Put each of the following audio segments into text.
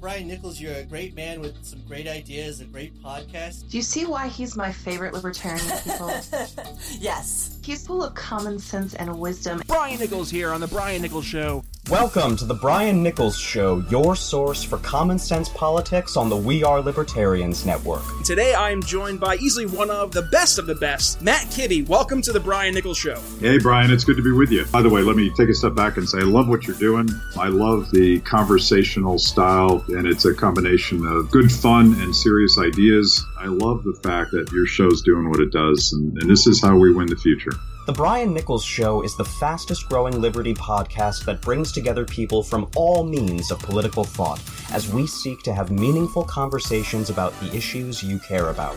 Brian Nichols, you're a great man with some great ideas, a great podcast. Do you see why he's my favorite libertarian people? yes. He's full of common sense and wisdom. Brian Nichols here on The Brian Nichols Show. Welcome to The Brian Nichols Show, your source for common sense politics on the We Are Libertarians Network. Today I am joined by easily one of the best of the best, Matt Kibbe. Welcome to The Brian Nichols Show. Hey, Brian, it's good to be with you. By the way, let me take a step back and say I love what you're doing. I love the conversational style, and it's a combination of good fun and serious ideas. I love the fact that your show's doing what it does, and, and this is how we win the future. The Brian Nichols Show is the fastest growing Liberty podcast that brings together people from all means of political thought as we seek to have meaningful conversations about the issues you care about.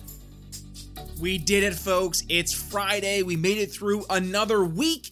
We did it, folks. It's Friday. We made it through another week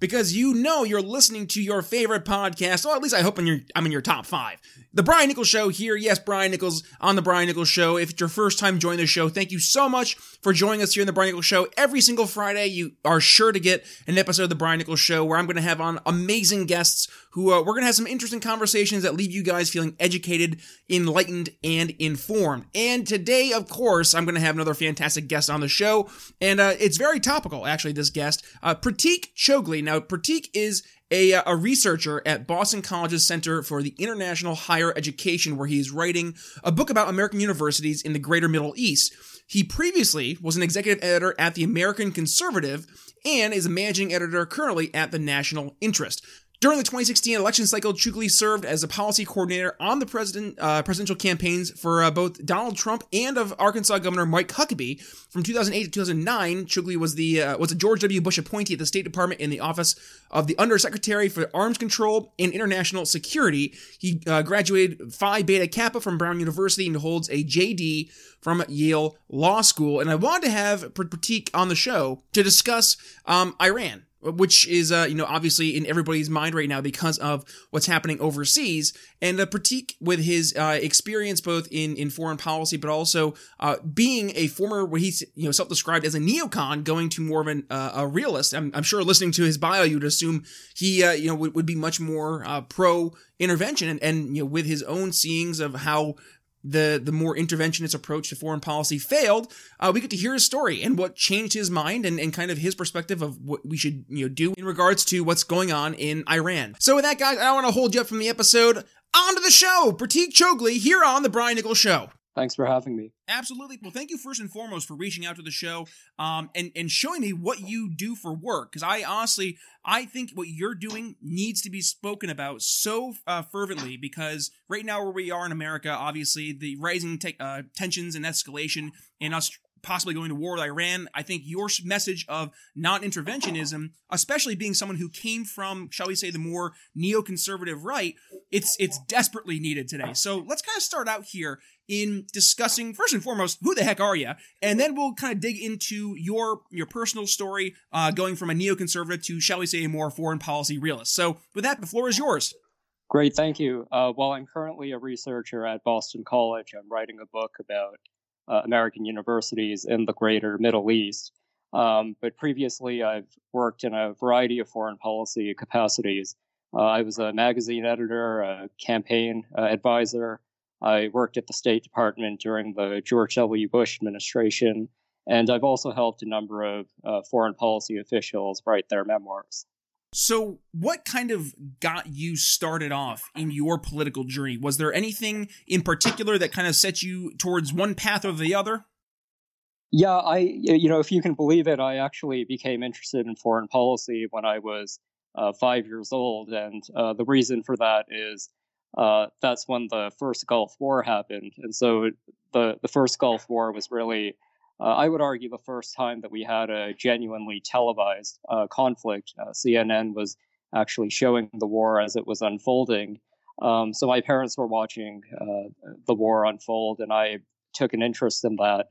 because you know you're listening to your favorite podcast. Or at least I hope in your, I'm in your top five. The Brian Nichols Show here. Yes, Brian Nichols on The Brian Nichols Show. If it's your first time joining the show, thank you so much for joining us here in The Brian Nichols Show. Every single Friday, you are sure to get an episode of The Brian Nichols Show where I'm going to have on amazing guests who uh, we're going to have some interesting conversations that leave you guys feeling educated, enlightened, and informed. And today, of course, I'm going to have another fantastic guest on the show. And uh, it's very topical, actually, this guest, uh, Pratik Chougule. Now, Pratik is a, uh, a researcher at Boston College's Center for the International Higher Education, where he is writing a book about American universities in the greater Middle East. He previously was an executive editor at the American Conservative and is a managing editor currently at the National Interest. During the 2016 election cycle, Chougule served as a policy coordinator on the president uh, presidential campaigns for uh, both Donald Trump and of Arkansas Governor Mike Huckabee. From 2008 to 2009, Chougule was the uh, was a George W. Bush appointee at the State Department in the office of the Undersecretary for Arms Control and International Security. He uh, graduated Phi Beta Kappa from Brown University and holds a JD from Yale Law School. And I wanted to have Pratik on the show to discuss um, Iran which is uh, you know obviously in everybody's mind right now because of what's happening overseas. And uh, Pratik with his uh, experience both in in foreign policy but also uh, being a former what he's you know self-described as a neocon going to more of an, uh, a realist. I'm, I'm, sure listening to his bio you'd assume he uh, you know would, would be much more uh, pro intervention and, and you know with his own seeings of how the the more interventionist approach to foreign policy failed, uh, we get to hear his story and what changed his mind and, and kind of his perspective of what we should you know do in regards to what's going on in Iran. So with that, guys, I don't want to hold you up from the episode. On to the show, Pratik Chougule here on the Brian Nichols Show. Thanks for having me. Absolutely. Well, thank you first and foremost for reaching out to the show um, and and showing me what you do for work. Because I honestly, I think what you're doing needs to be spoken about so uh, fervently. Because right now, where we are in America, obviously the rising te- uh, tensions and escalation in us possibly going to war with Iran. I think your message of non-interventionism, especially being someone who came from, shall we say, the more neoconservative right, it's it's desperately needed today. So let's kind of start out here in discussing first and foremost who the heck are you, and then we'll kind of dig into your your personal story, uh, going from a neoconservative to, shall we say, a more foreign policy realist. So with that, the floor is yours. Great, thank you. Uh, well, I'm currently a researcher at Boston College. I'm writing a book about uh, American universities in the greater Middle East. Um, but previously, I've worked in a variety of foreign policy capacities. Uh, I was a magazine editor, a campaign uh, advisor. I worked at the State Department during the George W. Bush administration, and I've also helped a number of uh, foreign policy officials write their memoirs. So, what kind of got you started off in your political journey? Was there anything in particular that kind of set you towards one path or the other? Yeah, I, you know, if you can believe it, I actually became interested in foreign policy when I was uh, five years old. And uh, the reason for that is uh, that's when the first Gulf War happened. And so the, the first Gulf War was really uh, I would argue the first time that we had a genuinely televised uh, conflict. Uh, CNN was actually showing the war as it was unfolding. Um, so my parents were watching uh, the war unfold, and I took an interest in that.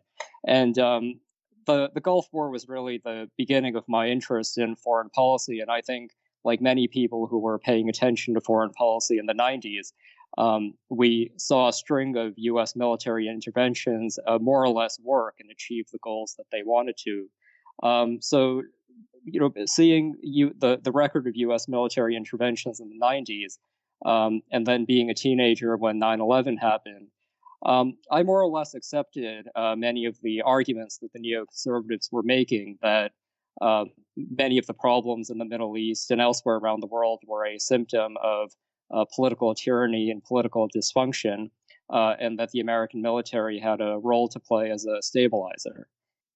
And um, the the Gulf War was really the beginning of my interest in foreign policy, and I think, like many people who were paying attention to foreign policy in the 90s, um, we saw a string of U.S. military interventions uh, more or less work and achieve the goals that they wanted to. Um, so, you know, seeing you, the the record of U.S. military interventions in the 90s, um, and then being a teenager when 9/11 happened, um, I more or less accepted uh, many of the arguments that the neoconservatives were making that uh, many of the problems in the Middle East and elsewhere around the world were a symptom of uh, political tyranny and political dysfunction, uh, and that the American military had a role to play as a stabilizer.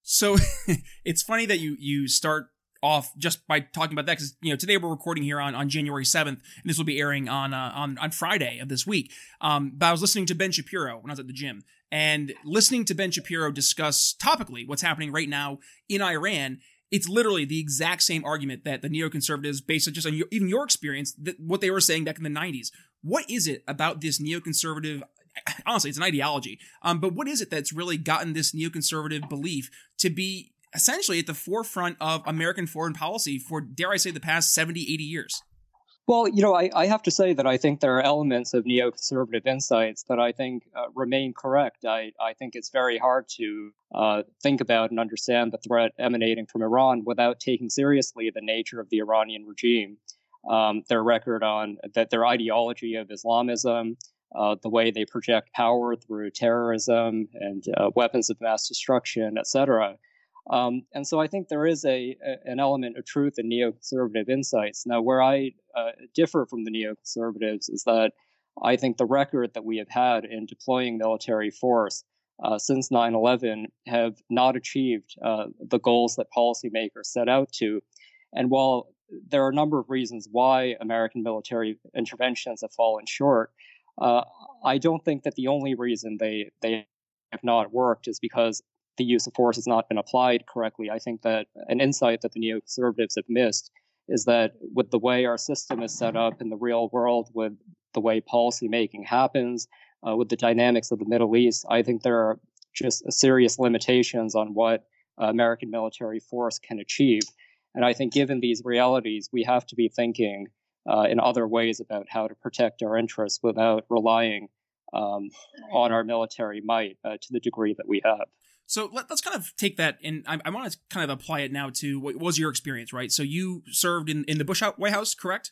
So it's funny that you you start off just by talking about that because you know today we're recording here on, on January seventh, and this will be airing on uh, on on Friday of this week. Um, but I was listening to Ben Shapiro when I was at the gym, and listening to Ben Shapiro discuss topically what's happening right now in Iran. It's literally the exact same argument that the neoconservatives, based on just on your, even your experience, that what they were saying back in the '90s. What is it about this neoconservative honestly, it's an ideology. Um, but what is it that's really gotten this neoconservative belief to be essentially at the forefront of American foreign policy for, dare I say, the past 70, 80 years? Well, you know, I, I have to say that I think there are elements of neoconservative insights that I think uh, remain correct. I, I think it's very hard to uh, think about and understand the threat emanating from Iran without taking seriously the nature of the Iranian regime, um, their record on that their ideology of Islamism, uh, the way they project power through terrorism and uh, weapons of mass destruction, etc. Um, and so I think there is a, a, an element of truth in neoconservative insights. Now, where I uh, differ from the neoconservatives is that I think the record that we have had in deploying military force uh, since 9/11 have not achieved uh, the goals that policymakers set out to. And while there are a number of reasons why American military interventions have fallen short, uh, I don't think that the only reason they they have not worked is because the use of force has not been applied correctly. I think that an insight that the neoconservatives have missed is that with the way our system is set up in the real world, with the way policy making happens, uh, with the dynamics of the Middle East, I think there are just serious limitations on what uh, American military force can achieve. And I think given these realities, we have to be thinking uh, in other ways about how to protect our interests without relying um, on our military might uh, to the degree that we have. So let, us kind of take that, and I, I want to kind of apply it now to what was your experience, right? So you served in, in the Bush White House, correct?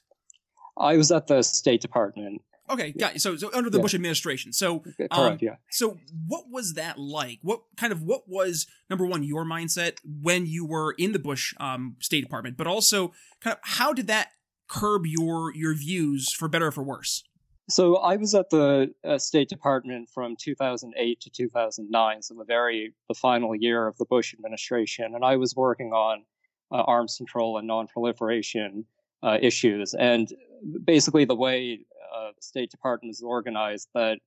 I was at the State Department. Okay, got you. So, so under the yeah. Bush administration. So, correct, um, yeah. So, what was that like? What kind of what was number one your mindset when you were in the Bush um, State Department, but also kind of how did that curb your your views for better or for worse? So I was at the uh, State Department from 2008 to 2009, so the very the final year of the Bush administration, and I was working on uh, arms control and nonproliferation uh, issues. And basically, the way uh, the State Department is organized, that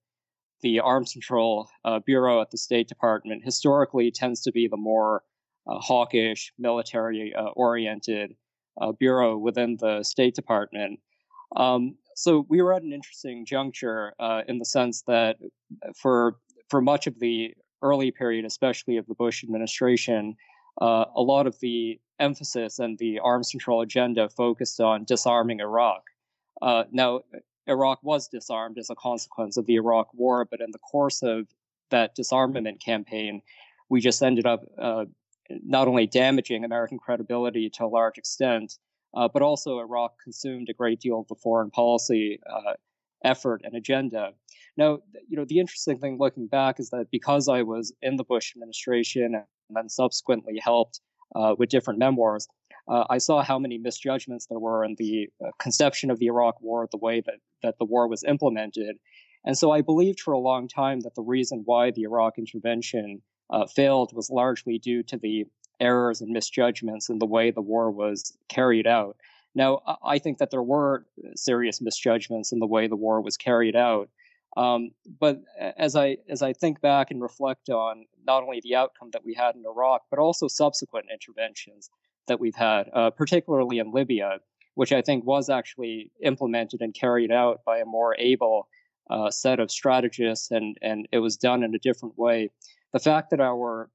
the Arms Control uh, Bureau at the State Department historically tends to be the more uh, hawkish, military-oriented bureau within the State Department. Um, so we were at an interesting juncture uh, in the sense that uh, for for much of the early period, especially of the Bush administration, uh, a lot of the emphasis and the arms control agenda focused on disarming Iraq. Uh, now, Iraq was disarmed as a consequence of the Iraq War, but in the course of that disarmament campaign, we just ended up uh, not only damaging American credibility to a large extent, uh, but also Iraq consumed a great deal of the foreign policy uh, effort and agenda. Now, you know, the interesting thing looking back is that because I was in the Bush administration and then subsequently helped uh, with different memoirs, uh, I saw how many misjudgments there were in the uh, conception of the Iraq War, the way that, that the war was implemented. And so I believed for a long time that the reason why the Iraq intervention uh, failed was largely due to the errors and misjudgments in the way the war was carried out. Now, I think that there were serious misjudgments in the way the war was carried out. Um, but as I as I think back and reflect on not only the outcome that we had in Iraq, but also subsequent interventions that we've had, uh, particularly in Libya, which I think was actually implemented and carried out by a more able uh, set of strategists, and and it was done in a different way. The fact that our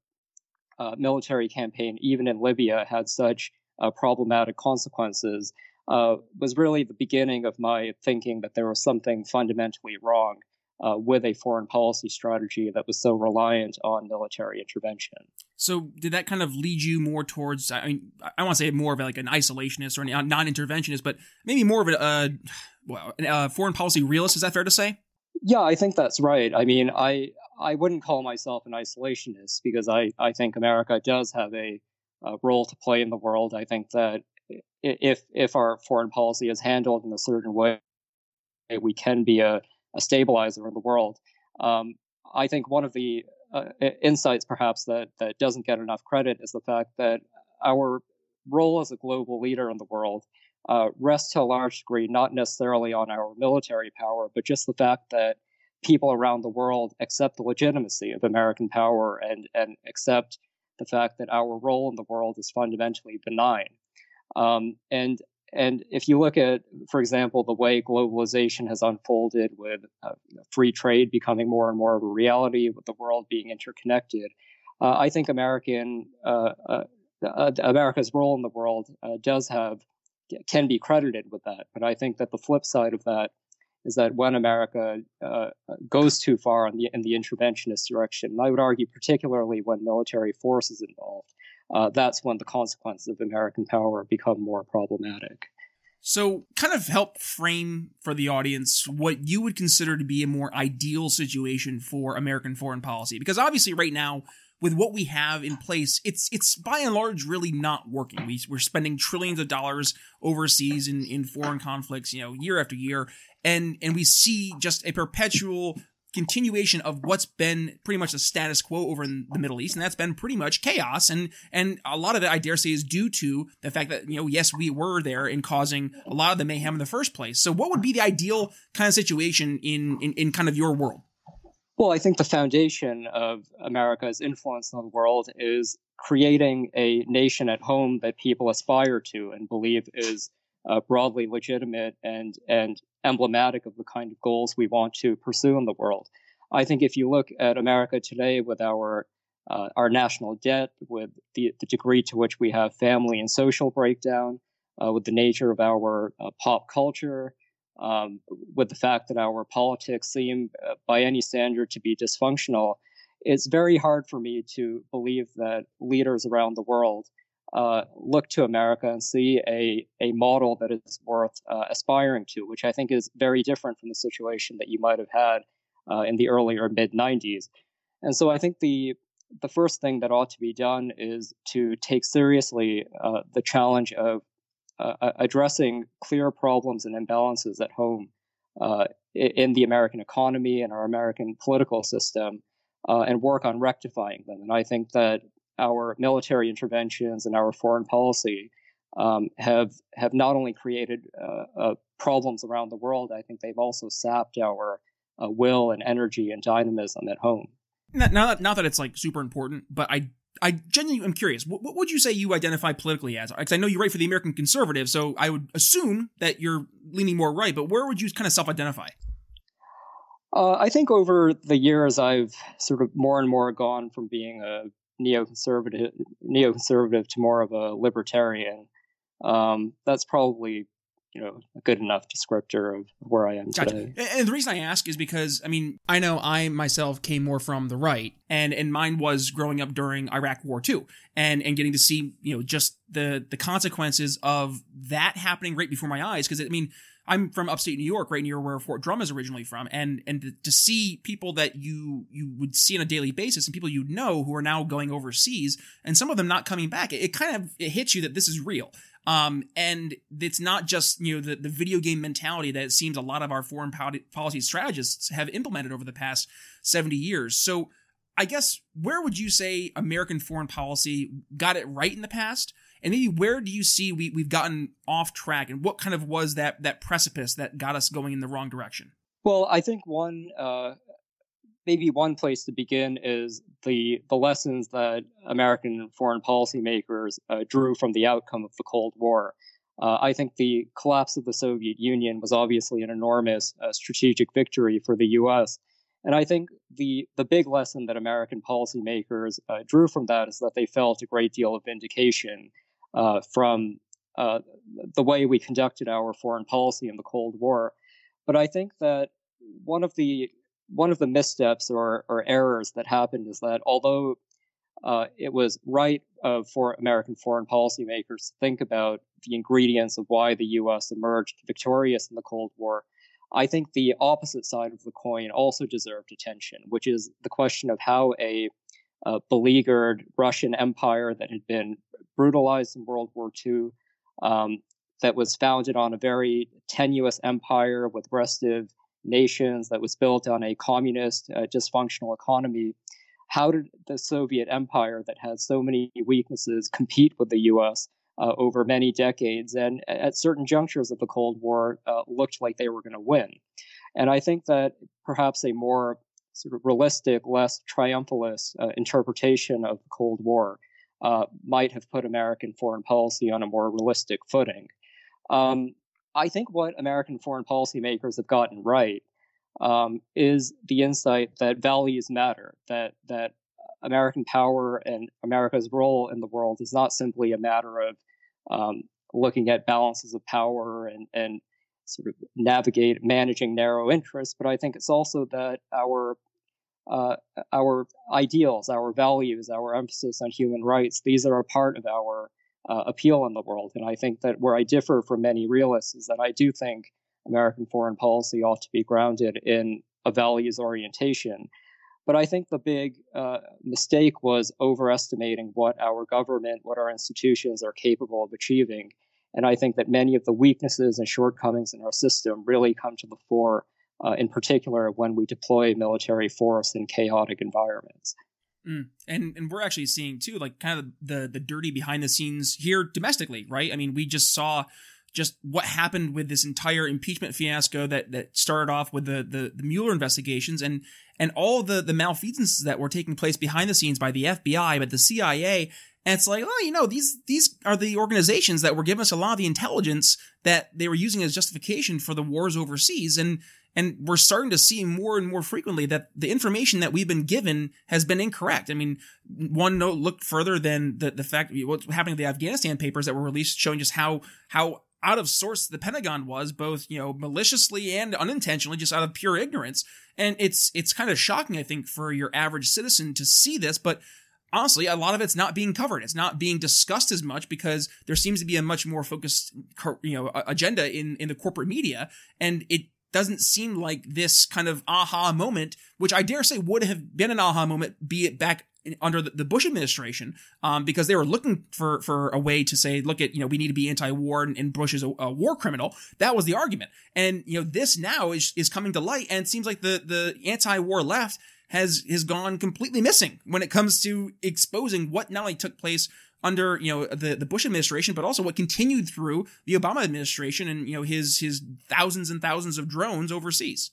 uh, military campaign, even in Libya, had such uh, problematic consequences, uh, was really the beginning of my thinking that there was something fundamentally wrong uh, with a foreign policy strategy that was so reliant on military intervention. So, did that kind of lead you more towards? I mean, I want to say more of like an isolationist or a non-interventionist, but maybe more of a, uh, well, a foreign policy realist. Is that fair to say? Yeah, I think that's right. I mean, I I wouldn't call myself an isolationist because I I think America does have a, a role to play in the world. I think that if if our foreign policy is handled in a certain way, we can be a, a stabilizer in the world. Um, I think one of the uh, insights, perhaps that that doesn't get enough credit, is the fact that our role as a global leader in the world uh, rests to a large degree not necessarily on our military power, but just the fact that people around the world accept the legitimacy of American power and and accept the fact that our role in the world is fundamentally benign. Um, and and if you look at, for example, the way globalization has unfolded with uh, free trade becoming more and more of a reality, with the world being interconnected, uh, I think American uh, uh, uh America's role in the world uh, does have can be credited with that. But I think that the flip side of that is that when America goes too far in the in the interventionist direction, and I would argue particularly when military force is involved, uh, that's when the consequences of American power become more problematic. So, kind of help frame for the audience what you would consider to be a more ideal situation for American foreign policy. Because obviously, right now, with what we have in place, it's it's by and large really not working. We, we're spending trillions of dollars overseas in, in foreign conflicts, you know, year after year, and and we see just a perpetual continuation of what's been pretty much the status quo over in the Middle East, and that's been pretty much chaos. And and a lot of it, I dare say, is due to the fact that you know, yes, we were there in causing a lot of the mayhem in the first place. So, what would be the ideal kind of situation in in, in kind of your world? Well, I think the foundation of America's influence on the world is creating a nation at home that people aspire to and believe is uh, broadly legitimate and and emblematic of the kind of goals we want to pursue in the world. I think if you look at America today with our uh, our national debt, with the, the degree to which we have family and social breakdown, uh, with the nature of our uh, pop culture, um, with the fact that our politics seem, uh, by any standard, to be dysfunctional, it's very hard for me to believe that leaders around the world uh, look to America and see a, a model that is worth uh, aspiring to, which I think is very different from the situation that you might have had uh, in the earlier mid 90s. And so I think the the first thing that ought to be done is to take seriously uh, the challenge of uh, addressing clear problems and imbalances at home uh, in the American economy and our American political system. and work on rectifying them. And I think that our military interventions and our foreign policy um, have have not only created uh, uh, problems around the world. I think they've also sapped our uh, will and energy and dynamism at home. Not, that it's like super important, but I I genuinely am curious. What, what would you say you identify politically as? Because I know you write for the American Conservative, so I would assume that you're leaning more right. But where would you kind of self-identify? Uh, I think over the years, I've sort of more and more gone from being a neoconservative neoconservative to more of a libertarian. Um, that's probably you know a good enough descriptor of where I am gotcha. today. And the reason I ask is because I mean I know I myself came more from the right, and and mine was growing up during Iraq War too, and and getting to see you know just the the consequences of that happening right before my eyes. Because I mean I'm from upstate New York, right near where Fort Drum is originally from, and and to see people that you you would see on a daily basis and people you know who are now going overseas and some of them not coming back, it, it kind of it hits you that this is real. Um, and it's not just you know the, the video game mentality that it seems a lot of our foreign policy strategists have implemented over the past 70 years. So I guess where would you say American foreign policy got it right in the past? And maybe where do you see we, we've gotten off track and what kind of was that that precipice that got us going in the wrong direction? Well, I think one uh, maybe one place to begin is the the lessons that American foreign policymakers uh, drew from the outcome of the Cold War. Uh, I think the collapse of the Soviet Union was obviously an enormous uh, strategic victory for the U.S. And I think the the big lesson that American policymakers uh, drew from that is that they felt a great deal of vindication uh, from uh, the way we conducted our foreign policy in the Cold War. But I think that one of the one of the missteps or, or errors that happened is that although uh, it was right uh, for American foreign policymakers to think about the ingredients of why the U.S. emerged victorious in the Cold War, I think the opposite side of the coin also deserved attention, which is the question of how a, a beleaguered Russian empire that had been brutalized in World War II, um, that was founded on a very tenuous empire with restive nations, that was built on a communist, uh, dysfunctional economy. How did the Soviet empire, that has so many weaknesses, compete with the U.S.? uh, over many decades, and at certain junctures of the Cold War, uh, looked like they were going to win. And I think that perhaps a more sort of realistic, less triumphalist uh, interpretation of the Cold War uh, might have put American foreign policy on a more realistic footing. Um, I think what American foreign policymakers have gotten right um, is the insight that values matter, that that American power and America's role in the world is not simply a matter of um, looking at balances of power and, and sort of navigate managing narrow interests. But I think it's also that our uh, our ideals, our values, our emphasis on human rights, these are a part of our uh, appeal in the world. And I think that where I differ from many realists is that I do think American foreign policy ought to be grounded in a values orientation but I think the big uh, mistake was overestimating what our government, what our institutions are capable of achieving. And I think that many of the weaknesses and shortcomings in our system really come to the fore, uh, in particular when we deploy military force in chaotic environments. Mm. And and we're actually seeing too, like kind of the the dirty behind the scenes here domestically, right? I mean, we just saw just what happened with this entire impeachment fiasco that that started off with the the, the Mueller investigations and and all the the malfeasances that were taking place behind the scenes by the FBI, but the CIA. And it's like, oh, you know, these these are the organizations that were giving us a lot of the intelligence that they were using as justification for the wars overseas, and and we're starting to see more and more frequently that the information that we've been given has been incorrect. I mean, one note looked further than the the fact what's happening with the Afghanistan papers that were released, showing just how how out of source the Pentagon was, both you know maliciously and unintentionally, just out of pure ignorance. And it's it's kind of shocking, I think, for your average citizen to see this, but honestly, a lot of it's not being covered. It's not being discussed as much because there seems to be a much more focused, you know, agenda in in the corporate media, and it doesn't seem like this kind of aha moment, which I dare say would have been an aha moment, be it back under the Bush administration, um, because they were looking for for a way to say, look at you know we need to be anti-war and, and Bush is a, a, war criminal. That was the argument, and you know this now is is coming to light, and it seems like the the anti-war left has has gone completely missing when it comes to exposing what not only took place under you know the the Bush administration, but also what continued through the Obama administration and you know his his thousands and thousands of drones overseas.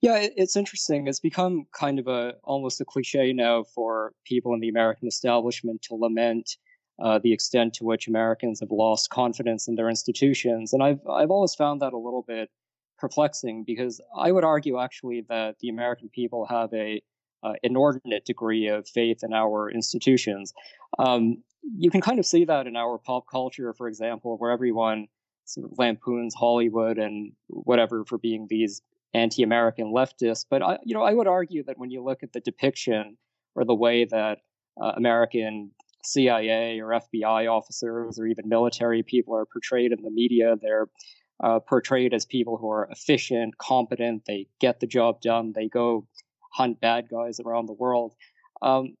Yeah, it's interesting. It's become kind of a almost a cliche now for people in the American establishment to lament uh, the extent to which Americans have lost confidence in their institutions, and I've I've always found that a little bit perplexing because I would argue actually that the American people have a uh, inordinate degree of faith in our institutions. Um, you can kind of see that in our pop culture, for example, where everyone sort of lampoons Hollywood and whatever for being these anti-American leftists. But I, you know, I would argue that when you look at the depiction or the way that uh, American CIA or FBI officers or even military people are portrayed in the media, they're uh, portrayed as people who are efficient, competent. They get the job done. They go hunt bad guys around the world. Um,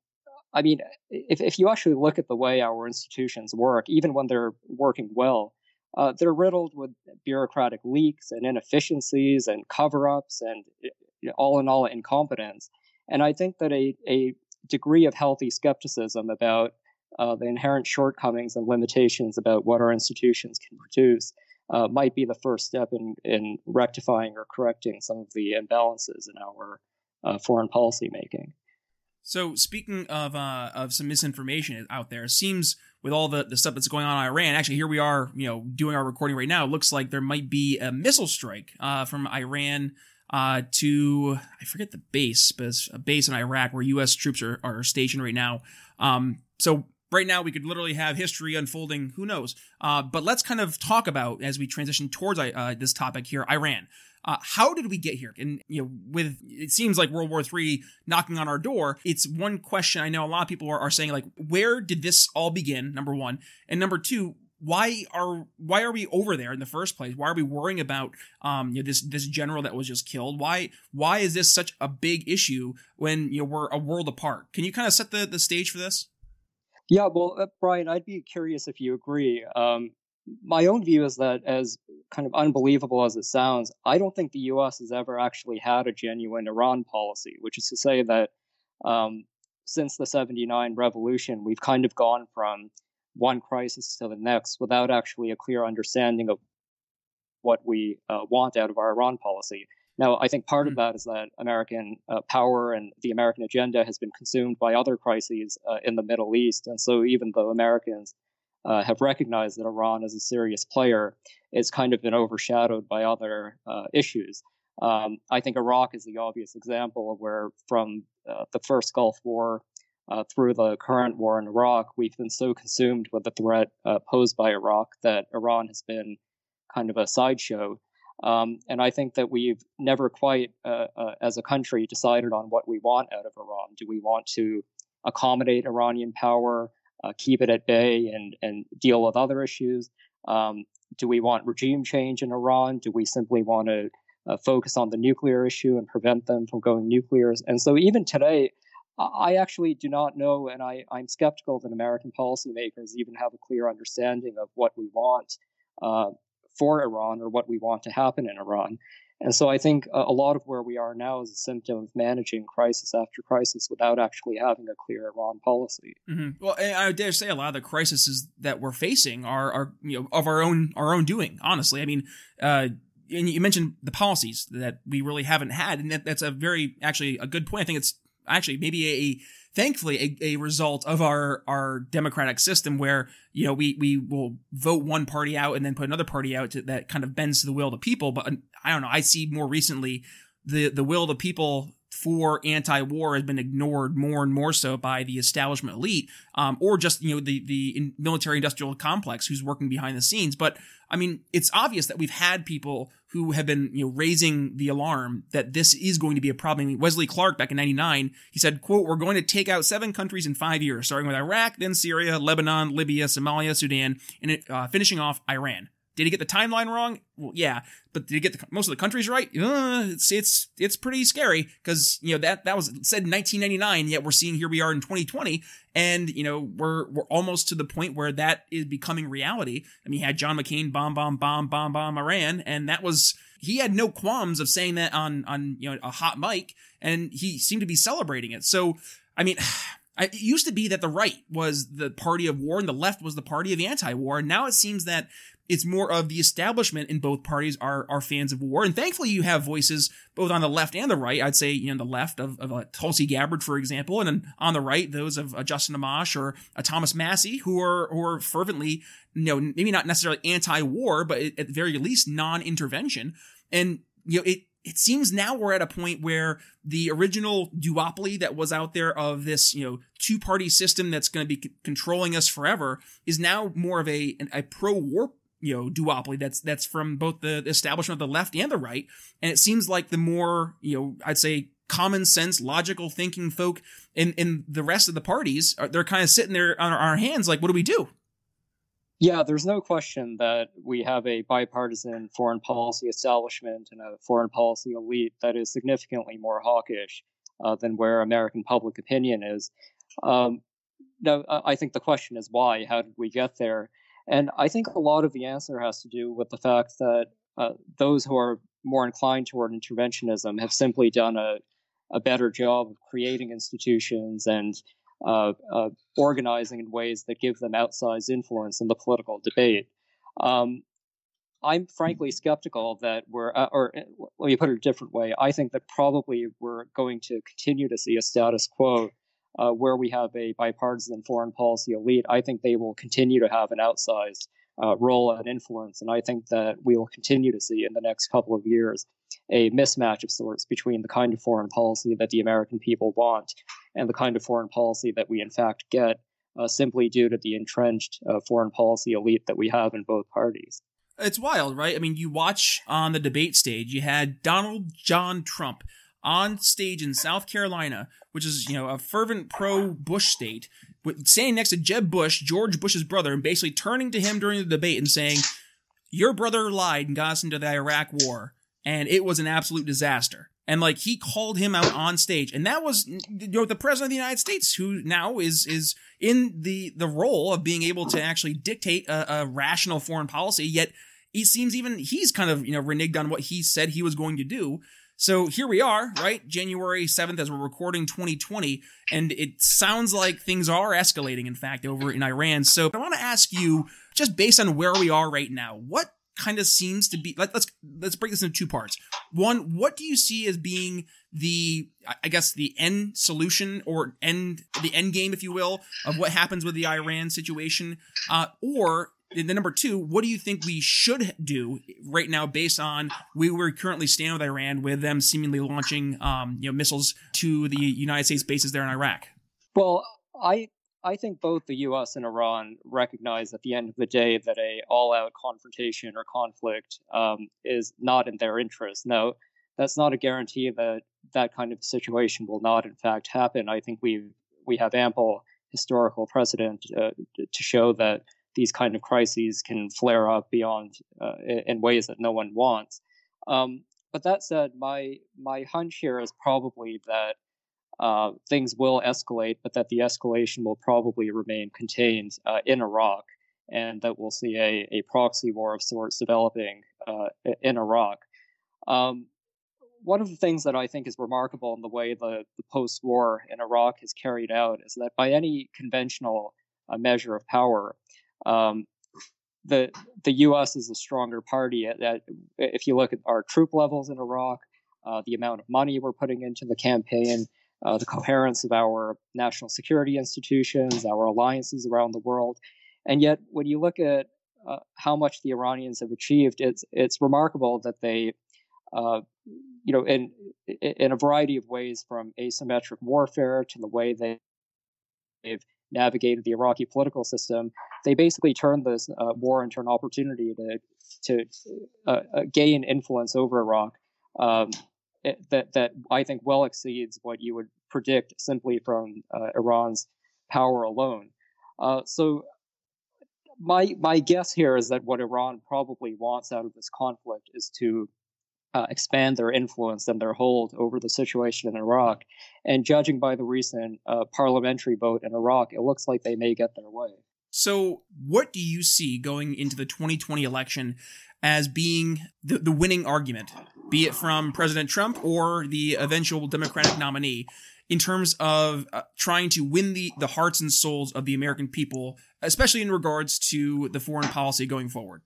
I mean, if, if you actually look at the way our institutions work, even when they're working well, uh, they're riddled with bureaucratic leaks and inefficiencies and cover ups and all in all incompetence. And I think that a, a degree of healthy skepticism about uh, the inherent shortcomings and limitations about what our institutions can produce uh, might be the first step in, in rectifying or correcting some of the imbalances in our uh, foreign policy making. So speaking of uh, of some misinformation out there, it seems with all the, the stuff that's going on in Iran, actually here we are, you know, doing our recording right now. It looks like there might be a missile strike uh, from Iran uh, to I forget the base, but it's a base in Iraq where U.S. troops are, are stationed right now. Um, so right now we could literally have history unfolding. Who knows? Uh, but let's kind of talk about as we transition towards uh, this topic here, Iran. Uh, how did we get here? And you know, with it seems like World War III knocking on our door. It's one question I know a lot of people are, are saying like, where did this all begin? Number one, and number two, why are why are we over there in the first place? Why are we worrying about um you know, this this general that was just killed? Why why is this such a big issue when you know we're a world apart? Can you kind of set the the stage for this? Yeah, well, uh, Brian, I'd be curious if you agree. Um, my own view is that, as kind of unbelievable as it sounds, I don't think the U.S. has ever actually had a genuine Iran policy, which is to say that um, since the 79 revolution, we've kind of gone from one crisis to the next without actually a clear understanding of what we uh, want out of our Iran policy. Now, I think part mm-hmm. of hmm. that is that American uh, power and the American agenda has been consumed by other crises uh, in the Middle East. And so, even though Americans uh, have recognized that Iran is a serious player, it's kind of been overshadowed by other uh, issues. Um, I think Iraq is the obvious example of where, from uh, the first Gulf War uh, through the current war in Iraq, we've been so consumed with the threat uh, posed by Iraq that Iran has been kind of a sideshow. Um, and I think that we've never quite, uh, uh, as a country, decided on what we want out of Iran. Do we want to accommodate Iranian power, uh, keep it at bay, and and deal with other issues? Um, do we want regime change in Iran? Do we simply want to uh, focus on the nuclear issue and prevent them from going nuclear? And so, even today, I actually do not know, and I, I'm skeptical that American policymakers even have a clear understanding of what we want uh, for Iran or what we want to happen in Iran. And so I think a, lot of where we are now is a symptom of managing crisis after crisis without actually having a clear Iran policy. Mm-hmm. Well, I dare say a lot of the crises that we're facing are, are you know of our own our own doing. Honestly, I mean. Uh, and you mentioned the policies that we really haven't had, and that, that's a very actually a good point. I think it's actually maybe a thankfully a, a result of our our democratic system where you know we we will vote one party out and then put another party out to, that kind of bends to the will of the people but i don't know i see more recently the the will of the people for anti-war has been ignored more and more so by the establishment elite, um, or just you know the the military-industrial complex who's working behind the scenes. But I mean, it's obvious that we've had people who have been you know raising the alarm that this is going to be a problem. I mean, Wesley Clark back in '99, he said, "quote We're going to take out seven countries in five years, starting with Iraq, then Syria, Lebanon, Libya, Somalia, Sudan, and uh, finishing off Iran." Did he get the timeline wrong? Well, yeah, but did he get the, most of the countries right? Uh, it's it's it's pretty scary because you know that that was said in 1999. Yet we're seeing here we are in 2020, and you know we're we're almost to the point where that is becoming reality. I mean, you had John McCain bomb bomb bomb bomb bomb Iran, and that was he had no qualms of saying that on on you know a hot mic, and he seemed to be celebrating it. So I mean. It used to be that the right was the party of war and the left was the party of anti-war. And now it seems that it's more of the establishment in both parties are are fans of war, and thankfully you have voices both on the left and the right. I'd say you know the left of, of uh, Tulsi Gabbard, for example, and then on the right those of uh, Justin Amash or uh, Thomas Massie, who are who are fervently you know maybe not necessarily anti-war, but at the very least non-intervention. And you know it it seems now we're at a point where the original duopoly that was out there of this, you know, two party system that's going to be c- controlling us forever is now more of a, a pro war you know duopoly that's that's from both the establishment of the left and the right. And it seems like the more you know i'd say common sense logical thinking folk in in the rest of the parties are, they're kind of sitting there on our, hands like what do we do? Yeah there's no question that we have a bipartisan foreign policy establishment and a foreign policy elite that is significantly more hawkish uh, than where american public opinion is. Um, now i think the question is why? How did we get there and I think a lot of the answer has to do with the fact that uh, those who are more inclined toward interventionism have simply done a, a better job of creating institutions and uh, uh, organizing in ways that give them outsized influence in the political debate. Um, I'm frankly skeptical that we're, uh, or uh, let me put it a different way. I think that probably we're going to continue to see a status quo uh, where we have a bipartisan foreign policy elite, I think they will continue to have an outsized uh, role and influence. And I think that we will continue to see in the next couple of years a mismatch of sorts between the kind of foreign policy that the American people want and the kind of foreign policy that we in fact get uh, simply due to the entrenched uh, foreign policy elite that we have in both parties. It's wild, right? I mean, you watch on the debate stage, you had Donald John Trump on stage in South Carolina, which is, you know, a fervent pro Bush state, standing next to Jeb Bush, George Bush's brother, and basically turning to him during the debate and saying, Your brother lied and got us into the Iraq war, and it was an absolute disaster. And like he called him out on stage, and that was you know the president of the United States, who now is is in the the role of being able to actually dictate a, a rational foreign policy. Yet it seems even he's kind of you know reneged on what he said he was going to do. So here we are, right? January 7th, as we're recording 2020, and it sounds like things are escalating, in fact, over in Iran. So I want to ask you, just based on where we are right now, what kind of seems to be let, us let's break this into two parts. One, what do you see as being the I guess the end solution or end the end game, if you will, of what happens with the Iran situation? Uh, or the number two, what do you think we should do right now based on we were currently standing with Iran with them seemingly launching um, you know missiles to the United States bases there in Iraq? Well, I I think both the U.S. and Iran recognize at the end of the day that a all-out confrontation or conflict um, is not in their interest. Now, that's not a guarantee that that kind of situation will not, in fact, happen. I think we we have ample historical precedent uh, to show that these kind of crises can flare up beyond uh, in ways that no one wants. Um, but that said, my my hunch here is probably that uh, things will escalate, but that the escalation will probably remain contained uh, in Iraq, and that we'll see a, a proxy war of sorts developing uh, in Iraq. Um, one of the things that I think is remarkable in the way the, the post war in Iraq is carried out is that by any conventional uh, measure of power, um, the the U.S. is a stronger party. If you look at our troop levels in Iraq, uh, the amount of money we're putting into the campaign, uh, the coherence of our national security institutions, our alliances around the world. And yet, when you look at uh, how much the Iranians have achieved, it's it's remarkable that they, uh, you know, in in a variety of ways, from asymmetric warfare to the way they, they've navigated the Iraqi political system, they basically turned this uh, war into an opportunity to to uh, uh, gain influence over Iraq. Um, that that I think well exceeds what you would predict simply from uh, Iran's power alone. Uh, so my my guess here is that what Iran probably wants out of this conflict is to uh, expand their influence and their hold over the situation in Iraq. And judging by the recent uh, parliamentary vote in Iraq, it looks like they may get their way. So, what do you see going into the 2020 election as being the, the winning argument? be it from President Trump or the eventual Democratic nominee, in terms of uh, trying to win the, the hearts and souls of the American people, especially in regards to the foreign policy going forward?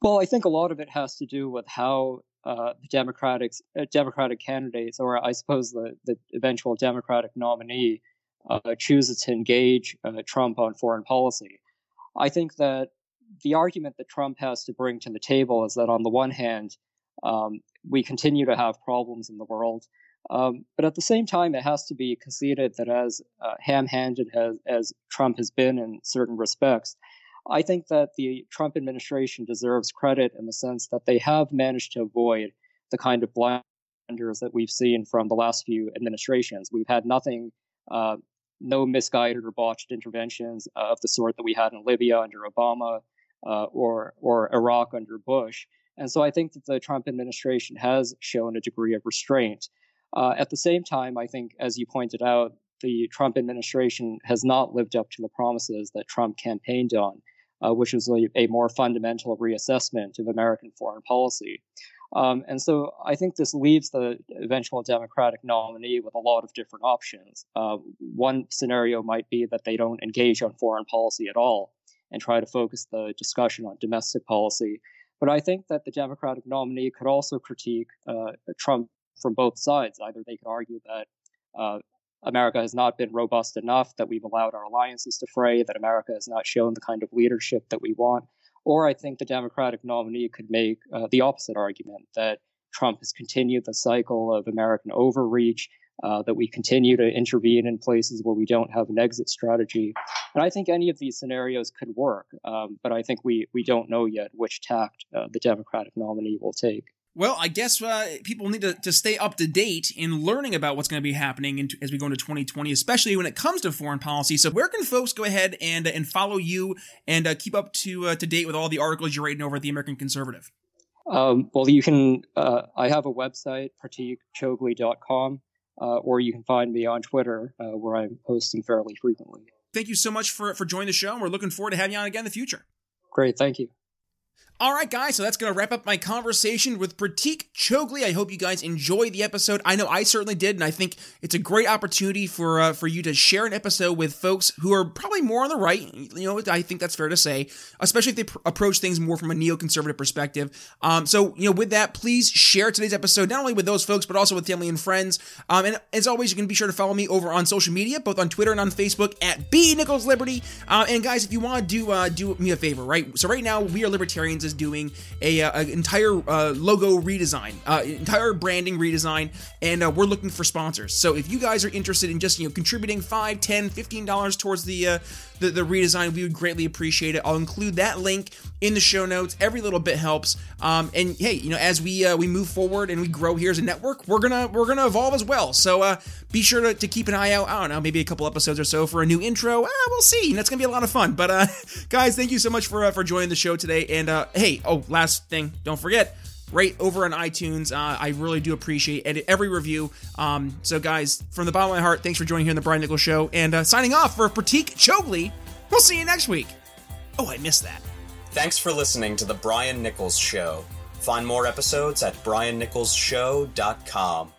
Well, I think a lot of it has to do with how uh, the Democratic uh, Democratic candidates, or I suppose the, the eventual Democratic nominee, uh, chooses to engage Trump on foreign policy. I think that the argument that Trump has to bring to the table is that on the one hand, um, we continue to have problems in the world. Um, but at the same time, it has to be conceded that as uh, ham handed as, as Trump has been in certain respects, I think that the Trump administration deserves credit in the sense that they have managed to avoid the kind of blunders that we've seen from the last few administrations. We've had nothing, uh, no misguided or botched interventions of the sort that we had in Libya under Obama uh, or or Iraq under Bush. And so I think that the Trump administration has shown a degree of restraint. Uh, at the same time, I think, as you pointed out, the Trump administration has not lived up to the promises that Trump campaigned on, uh, which is a, a, more fundamental reassessment of American foreign policy. Um, and so I think this leaves the eventual Democratic nominee with a lot of different options. Uh, one scenario might be that they don't engage on foreign policy at all and try to focus the discussion on domestic policy. But I think that the Democratic nominee could also critique uh, Trump from both sides. Either they could argue that uh, America has not been robust enough, that we've allowed our alliances to fray, that America has not shown the kind of leadership that we want. Or I think the Democratic nominee could make uh, the opposite argument that Trump has continued the cycle of American overreach, uh, that we continue to intervene in places where we don't have an exit strategy. And I think any of these scenarios could work, um, but I think we, we don't know yet which tact uh, the Democratic nominee will take. Well, I guess uh, people need to, to stay up to date in learning about what's going to be happening in, as we go into 2020, especially when it comes to foreign policy. So, where can folks go ahead and and follow you and uh, keep up to uh, to date with all the articles you're writing over at the American Conservative? Um, well, you can. Uh, I have a website, pratikchougule.com, uh, or you can find me on Twitter, uh, where I'm posting fairly frequently. Thank you so much for for joining the show, and we're looking forward to having you on again in the future. Great, thank you. All right, guys, so that's going to wrap up my conversation with Pratik Chougule. I hope you guys enjoyed the episode. I know I certainly did, and I think it's a great opportunity for uh, for you to share an episode with folks who are probably more on the right. You know, I think that's fair to say, especially if they pr- approach things more from a neoconservative perspective. Um, so, you know, with that, please share today's episode not only with those folks, but also with family and friends. Um, and as always, you can be sure to follow me over on social media, both on Twitter and on Facebook at B Nichols Liberty. Uh, and guys, if you want to do uh, do me a favor, right? So right now, we are libertarians is doing a, uh, a entire uh, logo redesign, uh, entire branding redesign, and uh, we're looking for sponsors. So if you guys are interested in just you know contributing five, ten, fifteen dollars towards the, uh, the the redesign, we would greatly appreciate it. I'll include that link in the show notes. Every little bit helps. Um, and hey, you know, as we uh, we move forward and we grow here as a network, we're gonna we're gonna evolve as well. So uh, be sure to, to keep an eye out. I don't know, maybe a couple episodes or so for a new intro. Ah, we'll see. That's gonna be a lot of fun. But uh, guys, thank you so much for uh, for joining the show today. And uh, hey, oh, last thing, don't forget rate over on iTunes. Uh, I really do appreciate every review. Um, so, guys, from the bottom of my heart, thanks for joining here on the Brian Nichols Show. And uh, signing off for Pratik Chougule, we'll see you next week. Oh, I missed that. Thanks for listening to The Brian Nichols Show. Find more episodes at briannicholsshow.com.